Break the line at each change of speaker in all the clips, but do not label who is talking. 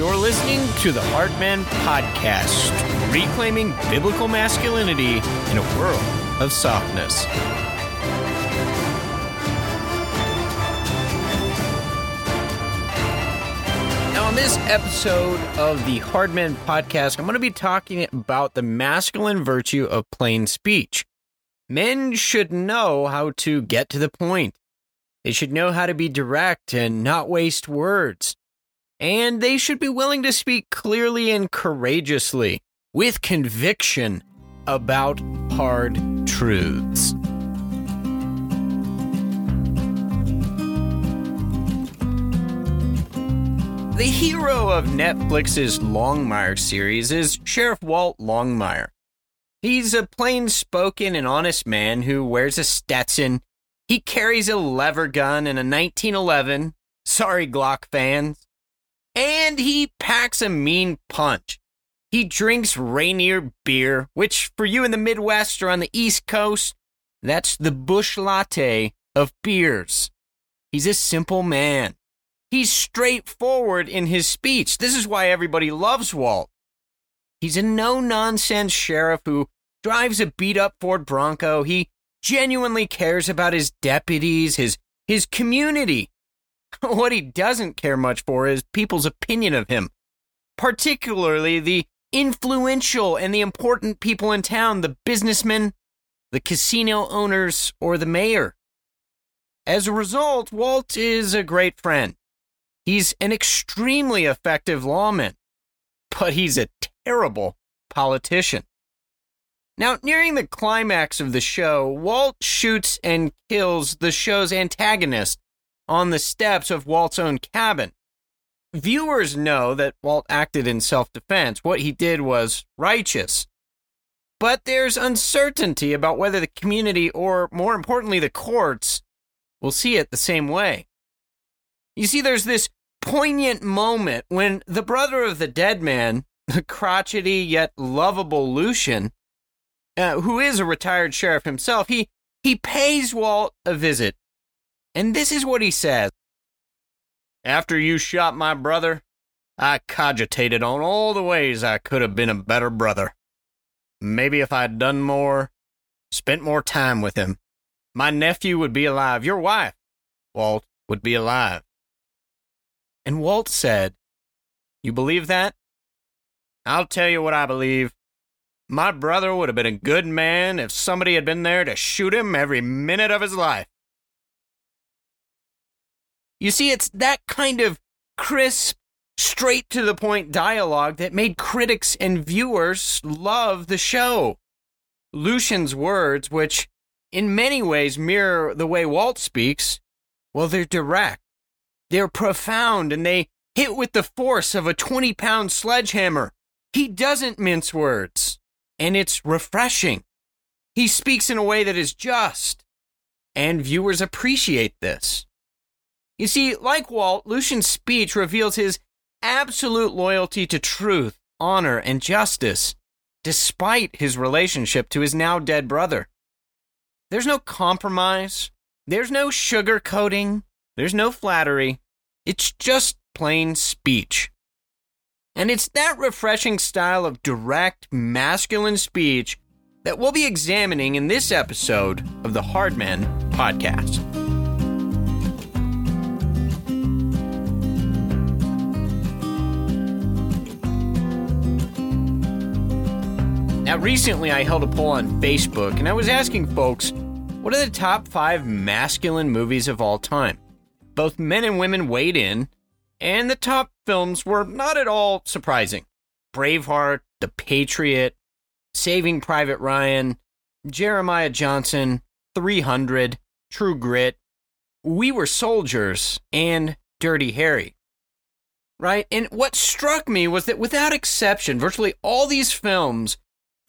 You're listening to the Hardman Podcast, reclaiming biblical masculinity in a world of softness. Now, on this episode of the Hardman Podcast, I'm going to be talking about the masculine virtue of plain speech. Men should know how to get to the point. They should know how to be direct and not waste words. And they should be willing to speak clearly and courageously, with conviction, about hard truths. The hero of Netflix's Longmire series is Sheriff Walt Longmire. He's a plain spoken and honest man who wears a Stetson. He carries a lever gun and a 1911. Sorry, Glock fans. He packs a mean punch. He drinks Rainier beer, which for you in the Midwest or on the East Coast, that's the Busch Light of beers. He's a simple man. He's straightforward in his speech. This is why everybody loves Walt. He's a no nonsense sheriff who drives a beat up Ford Bronco. He genuinely cares about his deputies, his his community. what he doesn't care much for is people's opinion of him, particularly the influential and the important people in town, the businessmen, the casino owners, or the mayor. As a result, Walt is a great friend. He's an extremely effective lawman, but he's a terrible politician. Now, nearing the climax of the show, Walt shoots and kills the show's antagonist on the steps of Walt's own cabin. Viewers know that Walt acted in self defense. What he did was righteous. But there's uncertainty about whether the community, or more importantly, the courts, will see it the same way. You see, there's this poignant moment when the brother of the dead man, the crotchety yet lovable Lucian, uh, who is a retired sheriff himself, he he pays Walt a visit, and this is what he says: "After you shot my brother, I cogitated on all the ways I could have been a better brother. Maybe if I'd done more, spent more time with him, my nephew would be alive. Your wife, Walt, would be alive." And Walt said, You believe that? I'll tell you what I believe. My brother would have been a good man if somebody had been there to shoot him every minute of his life. You see, it's that kind of crisp, straight to the point dialogue that made critics and viewers love the show. Lucian's words, which in many ways mirror the way Walt speaks, well, they're direct. They're profound and they hit with the force of a 20 pound sledgehammer. He doesn't mince words, and it's refreshing. He speaks in a way that is just, and viewers appreciate this. You see, like Walt, Lucian's speech reveals his absolute loyalty to truth, honor, and justice, despite his relationship to his now dead brother. There's no compromise, there's no sugarcoating, there's no flattery. It's just plain speech. And it's that refreshing style of direct, masculine speech that we'll be examining in this episode of the Hardman Podcast. Now, recently I held a poll on Facebook and I was asking folks, what are the top five masculine movies of all time? Both men and women weighed in, and the top films were not at all surprising Braveheart, The Patriot, Saving Private Ryan, Jeremiah Johnson, 300, True Grit, We Were Soldiers, and Dirty Harry. Right? And what struck me was that without exception, virtually all these films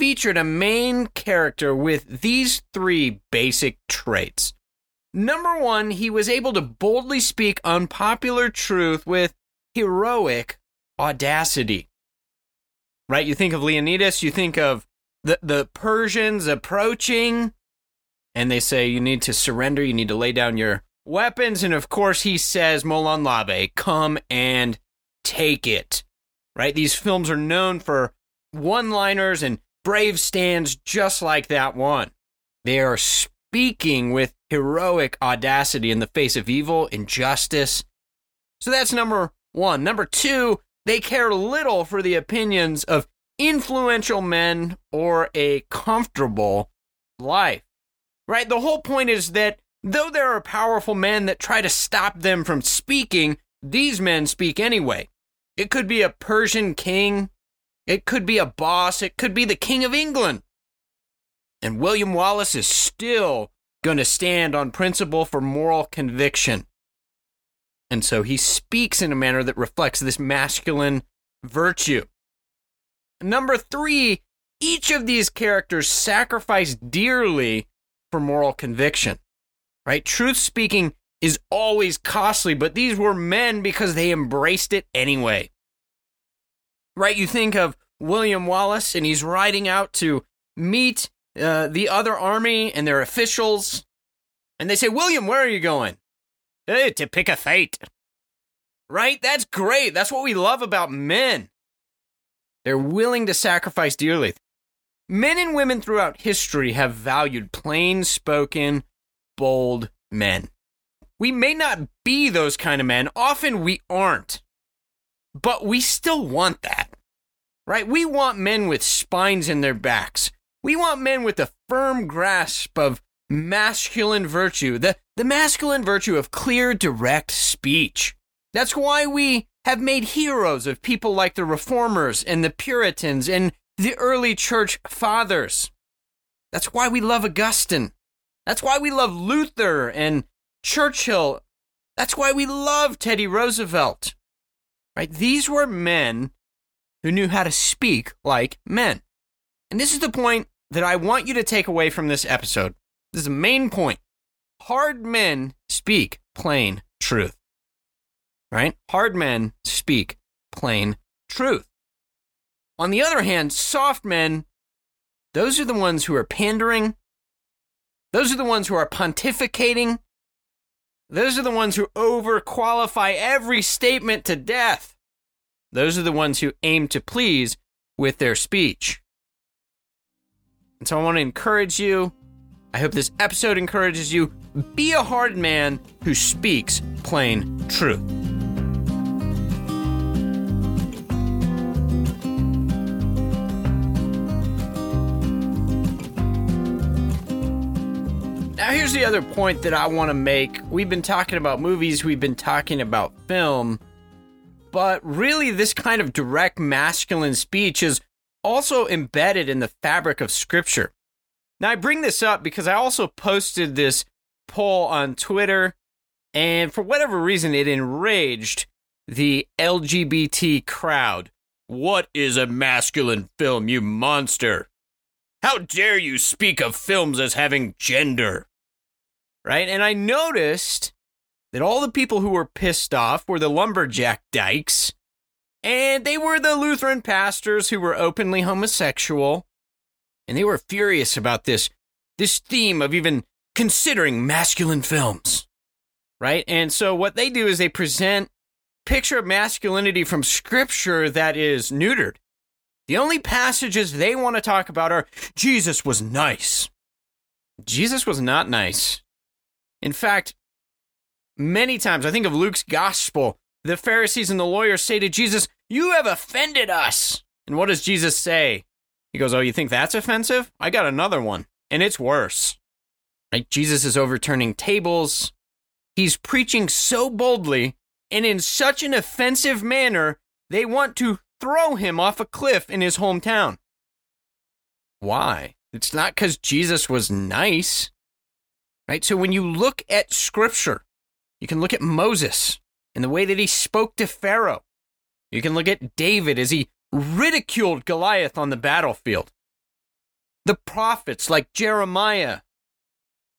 featured a main character with these three basic traits. Number one, he was able to boldly speak unpopular truth with heroic audacity. Right? You think of Leonidas, you think of the, the Persians approaching, and they say, You need to surrender, you need to lay down your weapons. And of course, he says, Molon Labe, come and take it. right? These films are known for one liners and brave stands just like that one. They are speaking with heroic audacity in the face of evil, injustice. So that's number one. Number two, they care little for the opinions of influential men or a comfortable life. Right? The whole point is that though there are powerful men that try to stop them from speaking, these men speak anyway. It could be a Persian king, it could be a boss, it could be the King of England. And William Wallace is still going to stand on principle for moral conviction. And so he speaks in a manner that reflects this masculine virtue. Number three, each of these characters sacrificed dearly for moral conviction, right? Truth speaking is always costly, but these were men because they embraced it anyway. Right? You think of William Wallace and he's riding out to meet uh, the other army and their officials. And they say, William, where are you going? Hey, to pick a fight. Right? That's great. That's what we love about men. They're willing to sacrifice dearly. Men and women throughout history have valued plain spoken, bold men. We may not be those kind of men. Often we aren't. But we still want that. Right? We want men with spines in their backs. We want men with a firm grasp of masculine virtue, the, the masculine virtue of clear, direct speech. That's why we have made heroes of people like the Reformers and the Puritans and the early church fathers. That's why we love Augustine. That's why we love Luther and Churchill. That's why we love Teddy Roosevelt. Right? These were men who knew how to speak like men. And this is the point that I want you to take away from this episode. This is the main point. Hard men speak plain truth right? Hard men speak plain truth. On the other hand, soft men, those are the ones who are pandering. Those are the ones who are pontificating. Those are the ones who overqualify every statement to death. Those are the ones who aim to please with their speech. And so I want to encourage you. I hope this episode encourages you. Be a hard man who speaks plain truth. Now, here's the other point that I want to make. We've been talking about movies, we've been talking about film, but really, this kind of direct masculine speech is also embedded in the fabric of Scripture. Now, I bring this up because I also posted this poll on Twitter, and for whatever reason, it enraged the LGBT crowd. What is a masculine film, you monster? How dare you speak of films as having gender? Right? And I noticed that all the people who were pissed off were the lumberjack dykes, and they were the Lutheran pastors who were openly homosexual, and they were furious about this this theme of even considering masculine films, right? And so what they do is they present picture of masculinity from scripture that is neutered. The only passages they want to talk about are Jesus was nice. Jesus was not nice. In fact, many times, I think of Luke's gospel, the Pharisees and the lawyers say to Jesus, You have offended us. And what does Jesus say? He goes, Oh, you think that's offensive? I got another one, and it's worse. Right? Jesus is overturning tables. He's preaching so boldly and in such an offensive manner, they want to throw him off a cliff in his hometown. Why? It's not because Jesus was nice. Right? So when you look at scripture, you can look at Moses and the way that he spoke to Pharaoh. You can look at David as he ridiculed Goliath on the battlefield. The prophets like Jeremiah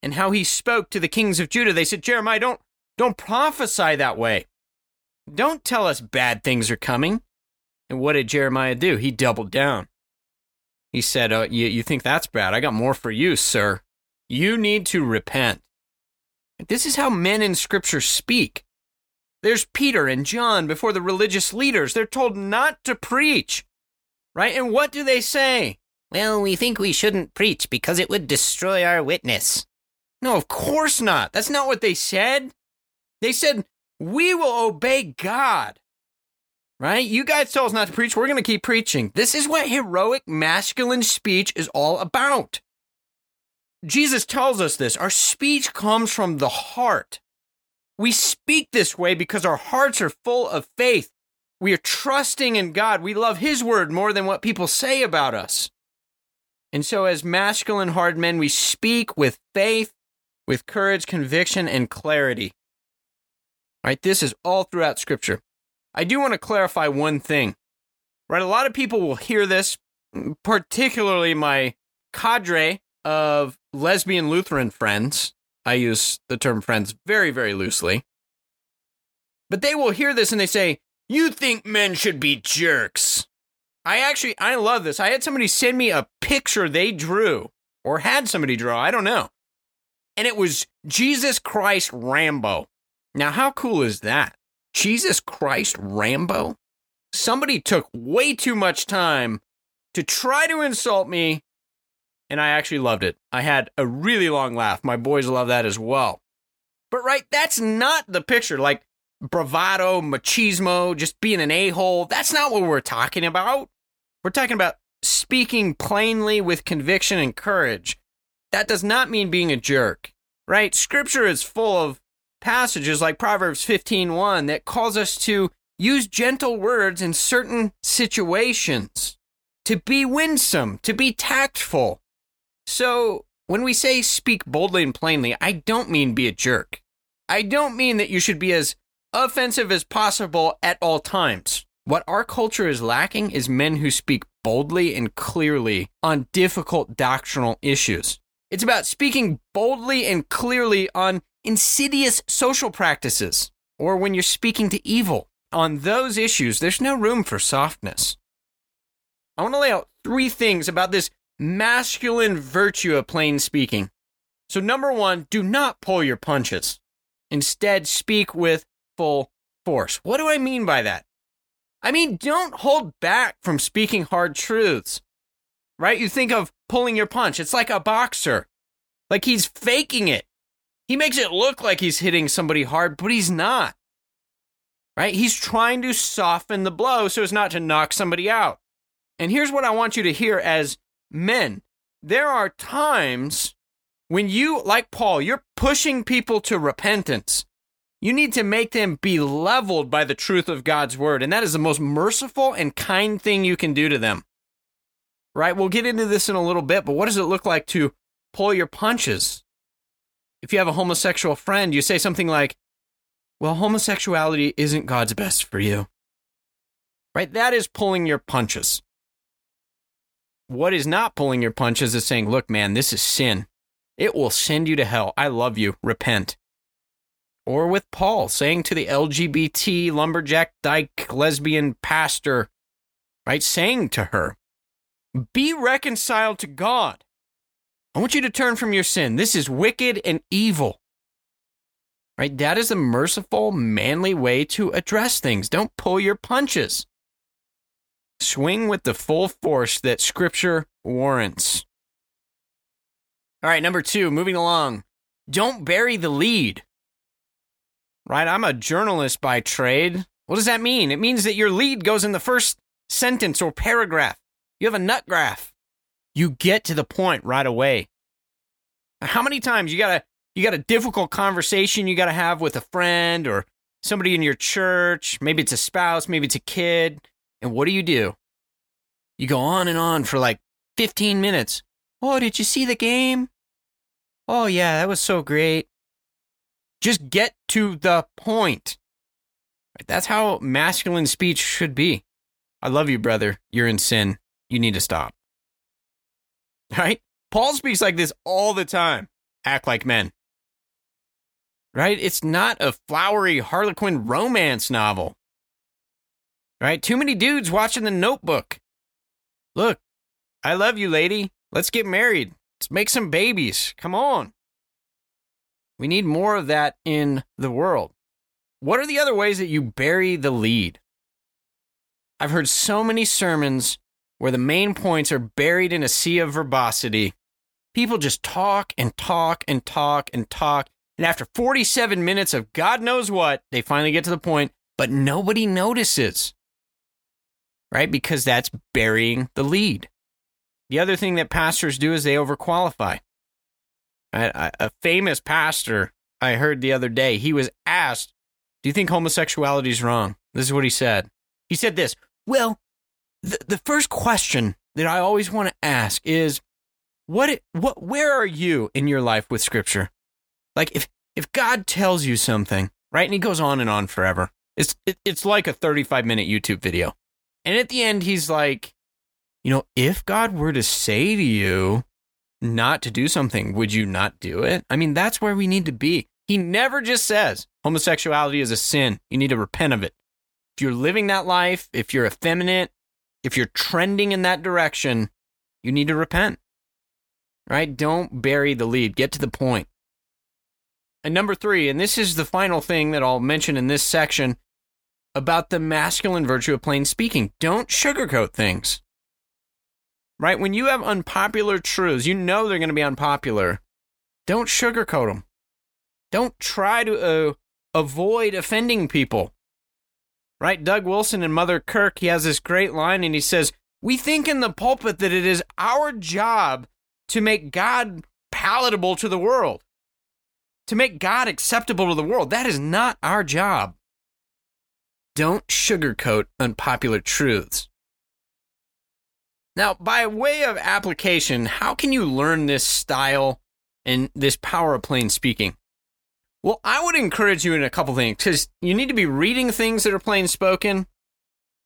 and how he spoke to the kings of Judah. They said, Jeremiah, don't, don't prophesy that way. Don't tell us bad things are coming. And what did Jeremiah do? He doubled down. He said, oh, you, you think that's bad? I got more for you, sir. You need to repent. This is how men in scripture speak. There's Peter and John before the religious leaders. They're told not to preach, right? And what do they say? Well, we think we shouldn't preach because it would destroy our witness. No, of course not. That's not what they said. They said, we will obey God. Right? You guys tell us not to preach. We're going to keep preaching. This is what heroic masculine speech is all about. Jesus tells us this. Our speech comes from the heart. We speak this way because our hearts are full of faith. We are trusting in God. We love His word more than what people say about us. And so, as masculine hard men, we speak with faith, with courage, conviction, and clarity. Right? This is all throughout Scripture. I do want to clarify one thing. Right? A lot of people will hear this, particularly my cadre of lesbian Lutheran friends I use the term friends very, very loosely. But they will hear this and they say, You think men should be jerks. I actually, I love this. I had somebody send me a picture they drew or had somebody draw, I don't know. And it was Jesus Christ Rambo. Now, how cool is that? Jesus Christ Rambo? Somebody took way too much time to try to insult me and I actually loved it. I had a really long laugh. My boys love that as well. But right, that's not the picture. Like bravado, machismo, just being an a hole. That's not what we're talking about. We're talking about speaking plainly with conviction and courage. That does not mean being a jerk, right? Scripture is full of passages like Proverbs 15:1 that calls us to use gentle words in certain situations, to be winsome, to be tactful, so, when we say speak boldly and plainly, I don't mean be a jerk. I don't mean that you should be as offensive as possible at all times. What our culture is lacking is men who speak boldly and clearly on difficult doctrinal issues. It's about speaking boldly and clearly on insidious social practices or when you're speaking to evil. On those issues, there's no room for softness. I want to lay out three things about this masculine virtue of plain speaking. So, number one, do not pull your punches. Instead, speak with full force. What do I mean by that? I mean, don't hold back from speaking hard truths, right? You think of pulling your punch, it's like a boxer, like he's faking it. He makes it look like he's hitting somebody hard, but he's not, right? He's trying to soften the blow so as not to knock somebody out. And here's what I want you to hear as men, there are times when you, like Paul, you're pushing people to repentance. You need to make them be leveled by the truth of God's word. And that is the most merciful and kind thing you can do to them. Right? We'll get into this in a little bit, but what does it look like to pull your punches? If you have a homosexual friend, you say something like, Well, homosexuality isn't God's best for you. Right? That is pulling your punches. What is not pulling your punches is saying, look, man, this is sin. It will send you to hell. I love you. Repent. Or with Paul saying to the LGBT lumberjack dyke lesbian pastor, right? Saying to her, be reconciled to God. I want you to turn from your sin. This is wicked and evil. Right? That is a merciful, manly way to address things. Don't pull your punches. Swing with the full force that Scripture warrants. All right, number two, moving along. Don't bury the lead. Right? I'm a journalist by trade. What does that mean? It means that your lead goes in the first sentence or paragraph. You have a nut graph. You get to the point right away. How many times you got a you got a difficult conversation you got to have with a friend or somebody in your church, maybe it's a spouse, maybe it's a kid, and what do you do? You go on and on for like 15 minutes. Oh, did you see the game? Oh, yeah, that was so great. Just get to the point. That's how masculine speech should be. I love you, brother. You're in sin. You need to stop. Right? Paul speaks like this all the time. Act like men. Right? It's not a flowery Harlequin romance novel right? Too many dudes watching the notebook. Look, I love you, lady. Let's get married. Let's make some babies. Come on. We need more of that in the world. What are the other ways that you bury the lead? I've heard so many sermons where the main points are buried in a sea of verbosity. People just talk and talk and talk and talk. And after 47 minutes of God knows what, they finally get to the point, but nobody notices. Right? Because that's burying the lead. The other thing that pastors do is they overqualify. A, a famous pastor I heard the other day, he was asked, Do you think homosexuality is wrong? This is what he said. He said this Well, the, the first question that I always want to ask is, what, what, where are you in your life with scripture? Like if, if God tells you something, right? And he goes on and on forever. It's, it, it's like a 35 minute YouTube video. And at the end, he's like, you know, if God were to say to you not to do something, would you not do it? I mean, that's where we need to be. He never just says homosexuality is a sin. You need to repent of it. If you're living that life, if you're effeminate, if you're trending in that direction, you need to repent. Right? Don't bury the lead. Get to the point. And number three, and this is the final thing that I'll mention in this section about the masculine virtue of plain speaking. Don't sugarcoat things. Right? When you have unpopular truths, you know they're going to be unpopular. Don't sugarcoat them. Don't try to uh, avoid offending people. Right? Doug Wilson and Mother Kirk, he has this great line and he says, We think in the pulpit that it is our job to make God palatable to the world, to make God acceptable to the world. That is not our job. Don't sugarcoat unpopular truths. Now, by way of application, how can you learn this style and this power of plain speaking? Well, I would encourage you in a couple things because you need to be reading things that are plain spoken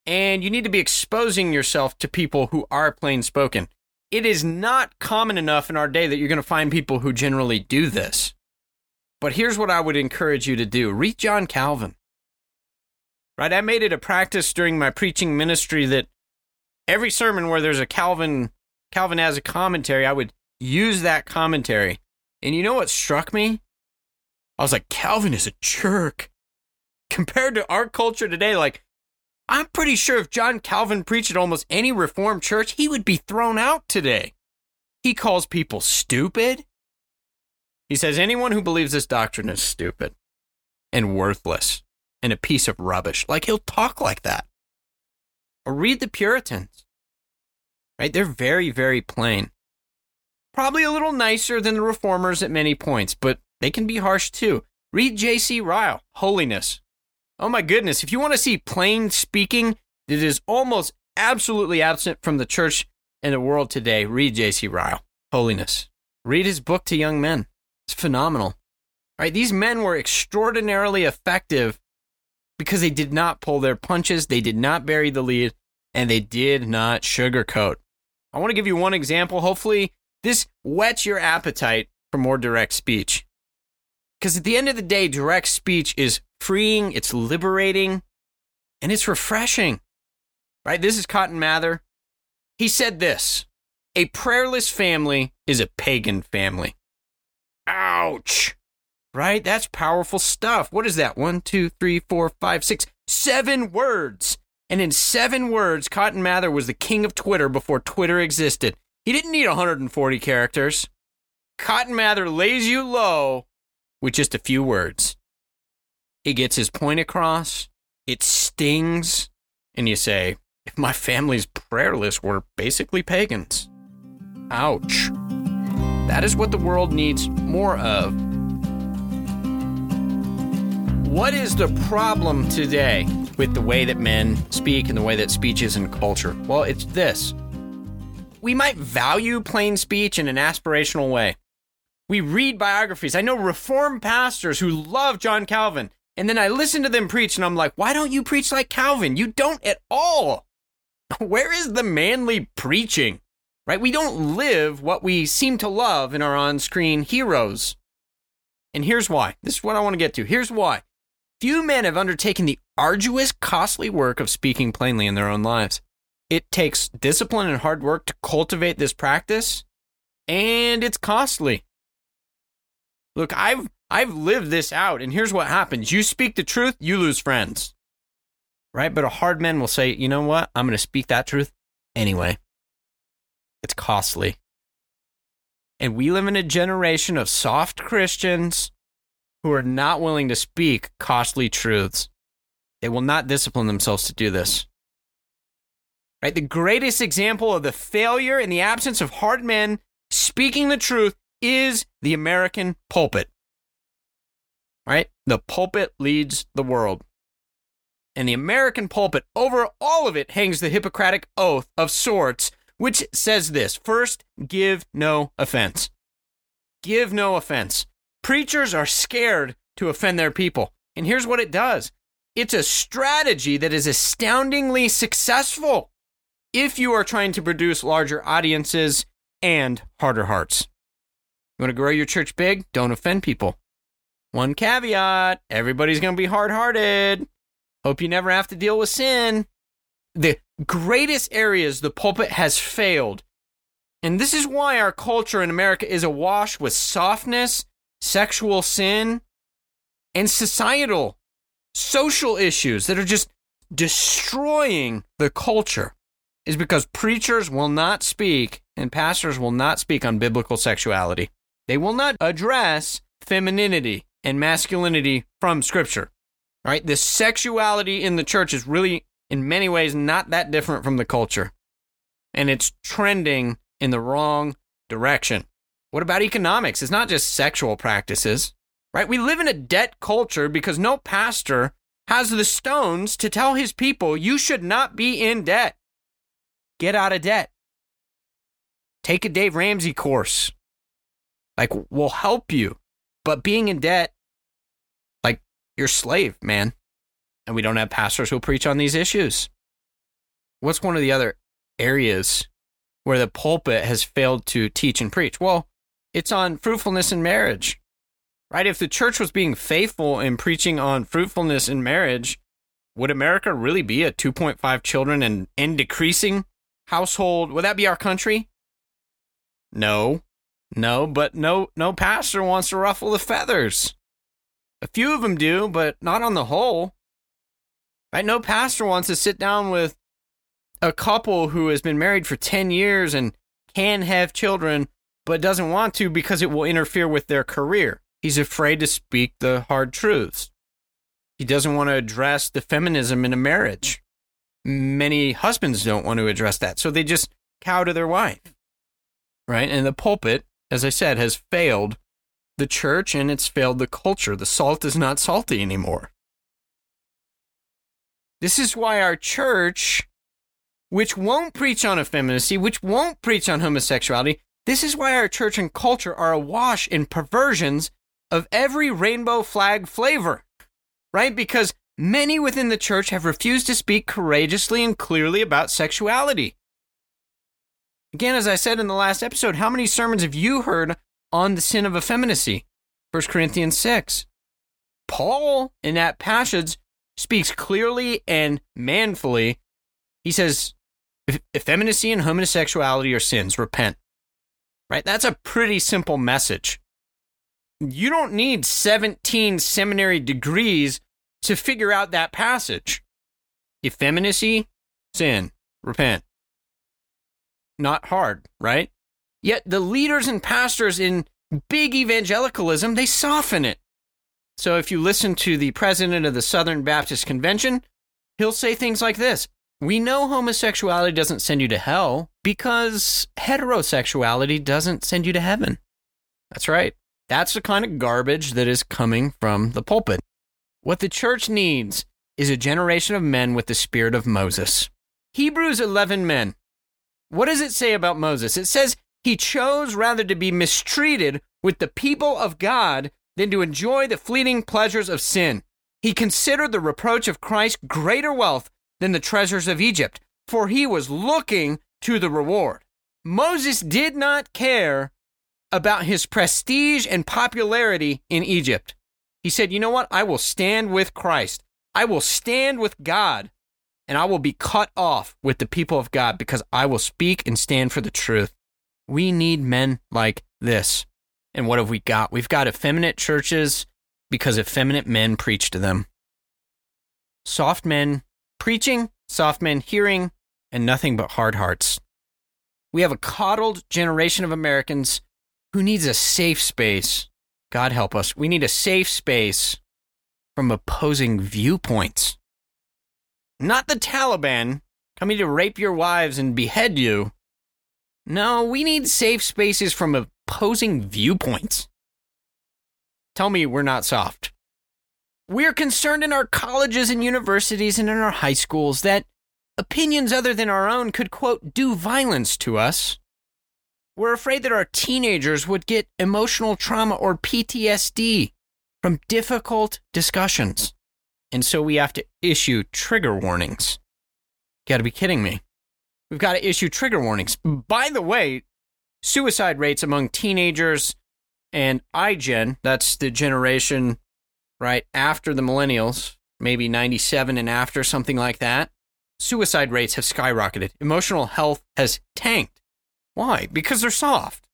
and you need to be exposing yourself to people who are plain spoken. It is not common enough in our day that you're going to find people who generally do this. But here's what I would encourage you to do read John Calvin. Right? I made it a practice during my preaching ministry that every sermon where there's a Calvin Calvin has a commentary, I would use that commentary. And you know what struck me? I was like, Calvin is a jerk. Compared to our culture today, like, I'm pretty sure if John Calvin preached at almost any Reformed church, he would be thrown out today. He calls people stupid. He says anyone who believes this doctrine is stupid and worthless and a piece of rubbish. Like, he'll talk like that. Or read the Puritans. Right? They're very, very plain. Probably a little nicer than the reformers at many points, but they can be harsh too. Read J.C. Ryle, Holiness. Oh my goodness, if you want to see plain speaking that is almost absolutely absent from the church and the world today, read J.C. Ryle, Holiness. Read his book to young men. It's phenomenal. All right, these men were extraordinarily effective because they did not pull their punches, they did not bury the lead, and they did not sugarcoat. I want to give you one example. Hopefully, this whets your appetite for more direct speech. Because at the end of the day, direct speech is freeing, it's liberating, and it's refreshing. Right? This is Cotton Mather. He said this A prayerless family is a pagan family. Ouch. Right? That's powerful stuff. What is that? One, two, three, four, five, six, seven words. And in seven words, Cotton Mather was the king of Twitter before Twitter existed. He didn't need 140 characters. Cotton Mather lays you low with just a few words. He gets his point across, it stings, and you say, if my family's prayerless were basically pagans. Ouch. That is what the world needs more of. What is the problem today with the way that men speak and the way that speech is in culture? Well, it's this. We might value plain speech in an aspirational way. We read biographies. I know reformed pastors who love John Calvin. And then I listen to them preach and I'm like, why don't you preach like Calvin? You don't at all. Where is the manly preaching? Right? We don't live what we seem to love in our on screen heroes. And here's why. This is what I want to get to. Here's why. Few men have undertaken the arduous, costly work of speaking plainly in their own lives. It takes discipline and hard work to cultivate this practice, and it's costly. Look, I've I've lived this out, and here's what happens you speak the truth, you lose friends. Right? But a hard man will say, you know what? I'm going to speak that truth anyway. It's costly. And we live in a generation of soft Christians who are not willing to speak costly truths. They will not discipline themselves to do this. Right? The greatest example of the failure in the absence of hard men speaking the truth is the American pulpit. Right? The pulpit leads the world. And the American pulpit, over all of it, hangs the Hippocratic oath of sorts, which says this first, give no offense. Give no offense. Preachers are scared to offend their people. And here's what it does it's a strategy that is astoundingly successful if you are trying to produce larger audiences and harder hearts. You want to grow your church big? Don't offend people. One caveat everybody's going to be hard hearted. Hope you never have to deal with sin. The greatest areas the pulpit has failed, and this is why our culture in America is awash with softness, sexual sin, and societal, social issues that are just destroying the culture is because preachers will not speak and pastors will not speak on biblical sexuality. They will not address femininity and masculinity from scripture. Right, the sexuality in the church is really in many ways not that different from the culture. And it's trending in the wrong direction. What about economics? It's not just sexual practices, right? We live in a debt culture because no pastor has the stones to tell his people you should not be in debt. Get out of debt. Take a Dave Ramsey course. Like, we'll help you. But being in debt, like, you're slave, man. And we don't have pastors who preach on these issues. What's one of the other areas where the pulpit has failed to teach and preach? Well, it's on fruitfulness in marriage, right? If the church was being faithful in preaching on fruitfulness in marriage, would America really be a 2.5 children and, and decreasing household, would that be our country? No. No, but no no pastor wants to ruffle the feathers. A few of them do, but not on the whole. Right? No pastor wants to sit down with a couple who has been married for 10 years and can have children but doesn't want to because it will interfere with their career. He's afraid to speak the hard truths. He doesn't want to address the feminism in a marriage many husbands don't want to address that. So they just cow to their wife. Right? And the pulpit, as I said, has failed the church and it's failed the culture. The salt is not salty anymore. This is why our church, which won't preach on effeminacy, which won't preach on homosexuality, this is why our church and culture are awash in perversions of every rainbow flag flavor, right? Because many within the church have refused to speak courageously and clearly about sexuality. Again, as I said in the last episode, how many sermons have you heard on the sin of effeminacy? 1 Corinthians 6. Paul, in that passage, speaks clearly and manfully. He says, effeminacy and homosexuality are sins, repent. Right? That's a pretty simple message. You don't need 17 seminary degrees to figure out that passage. Effeminacy, sin, repent. Not hard, right? Yet the leaders and pastors in big evangelicalism, they soften it. So if you listen to the president of the Southern Baptist Convention, he'll say things like this We know homosexuality doesn't send you to hell because heterosexuality doesn't send you to heaven. That's right. That's the kind of garbage that is coming from the pulpit. What the church needs is a generation of men with the spirit of Moses. Hebrews 11 men. What does it say about Moses? It says he chose rather to be mistreated with the people of God than to enjoy the fleeting pleasures of sin. He considered the reproach of Christ greater wealth than the treasures of Egypt, for he was looking to the reward. Moses did not care about his prestige and popularity in Egypt. He said, You know what? I will stand with Christ. I will stand with God, and I will be cut off with the people of God because I will speak and stand for the truth. We need men like this. And what have we got? We've got effeminate churches because effeminate men preach to them. Soft men preaching, soft men hearing, and nothing but hard hearts. We have a coddled generation of Americans who needs a safe space. God help us. We need a safe space from opposing viewpoints. Not the Taliban coming to rape your wives and behead you. No, we need safe spaces from opposing viewpoints. Tell me we're not soft. We're concerned in our colleges and universities and in our high schools that opinions other than our own could, quote, do violence to us. We're afraid that our teenagers would get emotional trauma or PTSD from difficult discussions. And so we have to issue trigger warnings. Gotta be kidding me. We've got to issue trigger warnings. By the way, suicide rates among teenagers and iGen, that's the generation right after the millennials, maybe 97 and after, something like that, suicide rates have skyrocketed. Emotional health has tanked. Why? Because they're soft.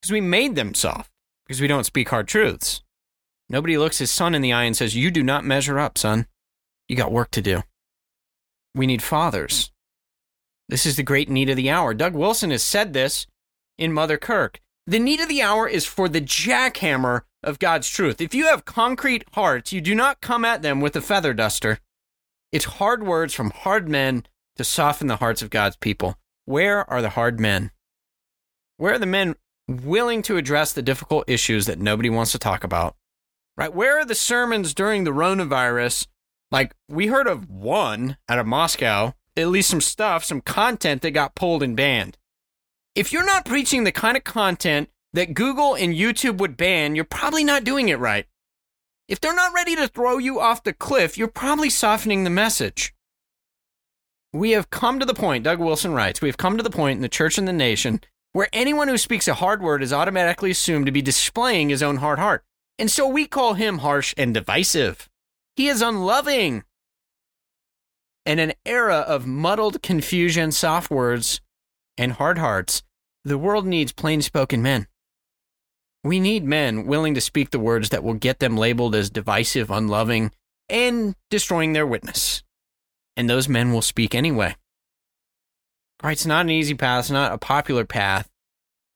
Because we made them soft. Because we don't speak hard truths. Nobody looks his son in the eye and says, You do not measure up, son. You got work to do. We need fathers. This is the great need of the hour. Doug Wilson has said this in Mother Kirk. The need of the hour is for the jackhammer of God's truth. If you have concrete hearts, you do not come at them with a feather duster. It's hard words from hard men to soften the hearts of God's people. Where are the hard men? Where are the men willing to address the difficult issues that nobody wants to talk about? Right? Where are the sermons during the coronavirus? Like, we heard of one out of Moscow, at least some stuff, some content that got pulled and banned. If you're not preaching the kind of content that Google and YouTube would ban, you're probably not doing it right. If they're not ready to throw you off the cliff, you're probably softening the message. We have come to the point, Doug Wilson writes, we have come to the point in the church and the nation where anyone who speaks a hard word is automatically assumed to be displaying his own hard heart. And so we call him harsh and divisive. He is unloving. In an era of muddled confusion, soft words, and hard hearts, the world needs plain spoken men. We need men willing to speak the words that will get them labeled as divisive, unloving, and destroying their witness. And those men will speak anyway. Right? It's not an easy path, it's not a popular path,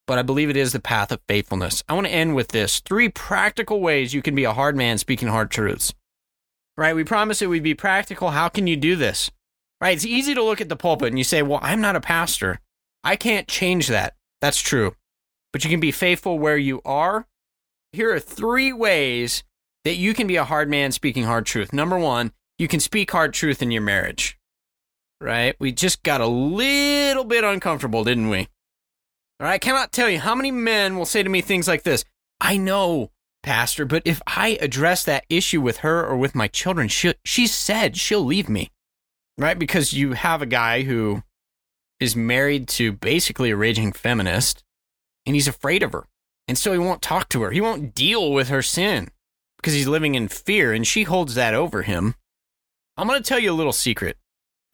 but I believe it is the path of faithfulness. I want to end with this three practical ways you can be a hard man speaking hard truths. Right? We promised it we'd be practical. How can you do this? Right? It's easy to look at the pulpit and you say, well, I'm not a pastor. I can't change that. That's true but you can be faithful where you are. Here are three ways that you can be a hard man speaking hard truth. Number one, you can speak hard truth in your marriage, right? We just got a little bit uncomfortable, didn't we? All right, I cannot tell you how many men will say to me things like this I know, Pastor, but if I address that issue with her or with my children, she, she said she'll leave me, right? Because you have a guy who is married to basically a raging feminist and he's afraid of her. And so he won't talk to her. He won't deal with her sin because he's living in fear and she holds that over him. I'm going to tell you a little secret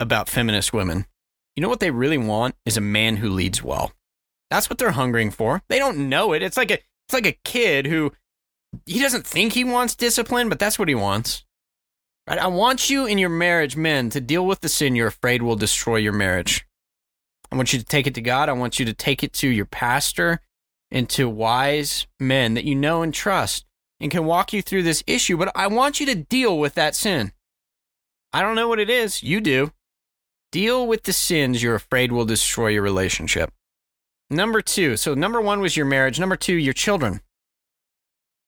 about feminist women. You know what they really want is a man who leads well. That's what they're hungering for. They don't know it. It's like a it's like a kid who he doesn't think he wants discipline, but that's what he wants. Right? I want you in your marriage, men, to deal with the sin you're afraid will destroy your marriage. I want you to take it to God. I want you to take it to your pastor and to wise men that you know and trust and can walk you through this issue. But I want you to deal with that sin. I don't know what it is. You do. Deal with the sins you're afraid will destroy your relationship. Number two. So, number one was your marriage. Number two, your children.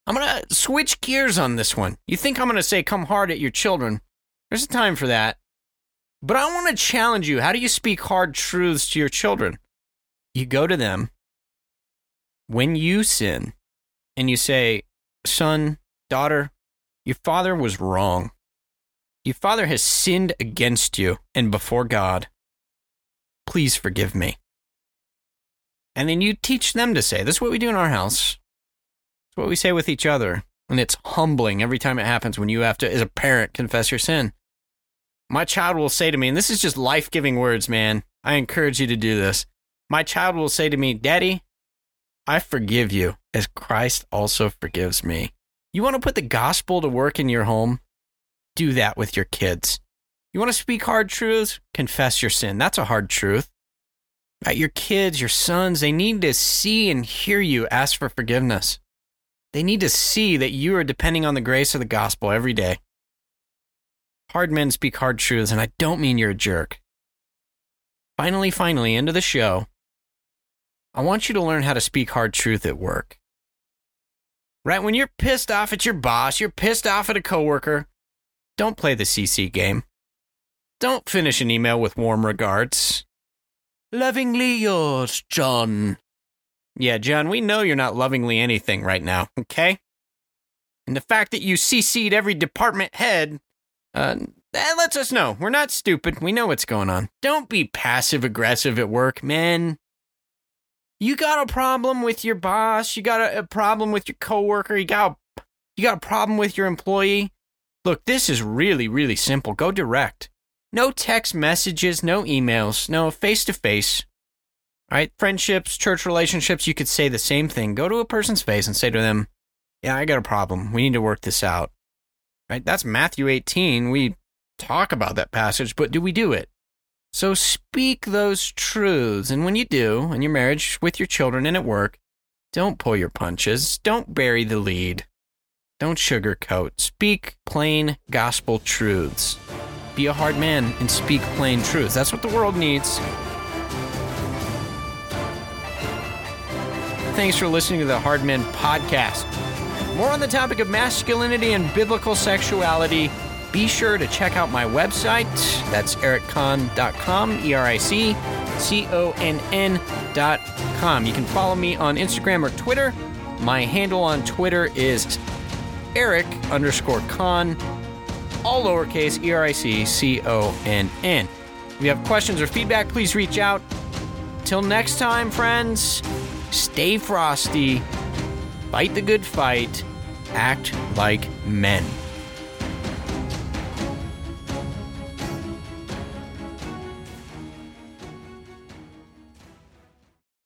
I'm going to switch gears on this one. You think I'm going to say come hard at your children? There's a time for that. But I want to challenge you. How do you speak hard truths to your children? You go to them when you sin and you say, Son, daughter, your father was wrong. Your father has sinned against you and before God. Please forgive me. And then you teach them to say, This is what we do in our house. It's what we say with each other. And it's humbling every time it happens when you have to, as a parent, confess your sin my child will say to me, and this is just life giving words, man. I encourage you to do this. My child will say to me, Daddy, I forgive you as Christ also forgives me. You want to put the gospel to work in your home? Do that with your kids. You want to speak hard truths? Confess your sin. That's a hard truth. Right? Your kids, your sons, they need to see and hear you ask for forgiveness. They need to see that you are depending on the grace of the gospel every day. Hard men speak hard truths, and I don't mean you're a jerk. Finally, finally, end of the show. I want you to learn how to speak hard truth at work. Right? When you're pissed off at your boss, you're pissed off at a coworker, don't play the CC game. Don't finish an email with warm regards. Lovingly yours, John. Yeah, John, we know you're not lovingly anything right now, okay? And the fact that you CC'd every department head, uh, that lets us know. We're not stupid. We know what's going on. Don't be passive aggressive at work, man. You got a problem with your boss, you got a, a problem with your coworker, you got you got a problem with your employee. Look, this is really, really simple. Go direct. No text messages, no emails, no face to face. All right, friendships, church relationships, you could say the same thing. Go to a person's face and say to them, Yeah, I got a problem. We need to work this out. Right, that's Matthew 18. We talk about that passage, but do we do it? So speak those truths. And when you do, in your marriage, with your children, and at work, don't pull your punches. Don't bury the lead. Don't sugarcoat. Speak plain gospel truths. Be a hard man and speak plain truths. That's what the world needs. Thanks for listening to the Hard Men podcast. More on the topic of masculinity and biblical sexuality. Be sure to check out my website. That's ericconn.com, E R I C C O N N.com. You can follow me on Instagram or Twitter. My handle on Twitter is Eric underscore Conn, all lowercase E R I C C O N N. If you have questions or feedback, please reach out. Till next time, friends, stay frosty, fight the good fight, act like men.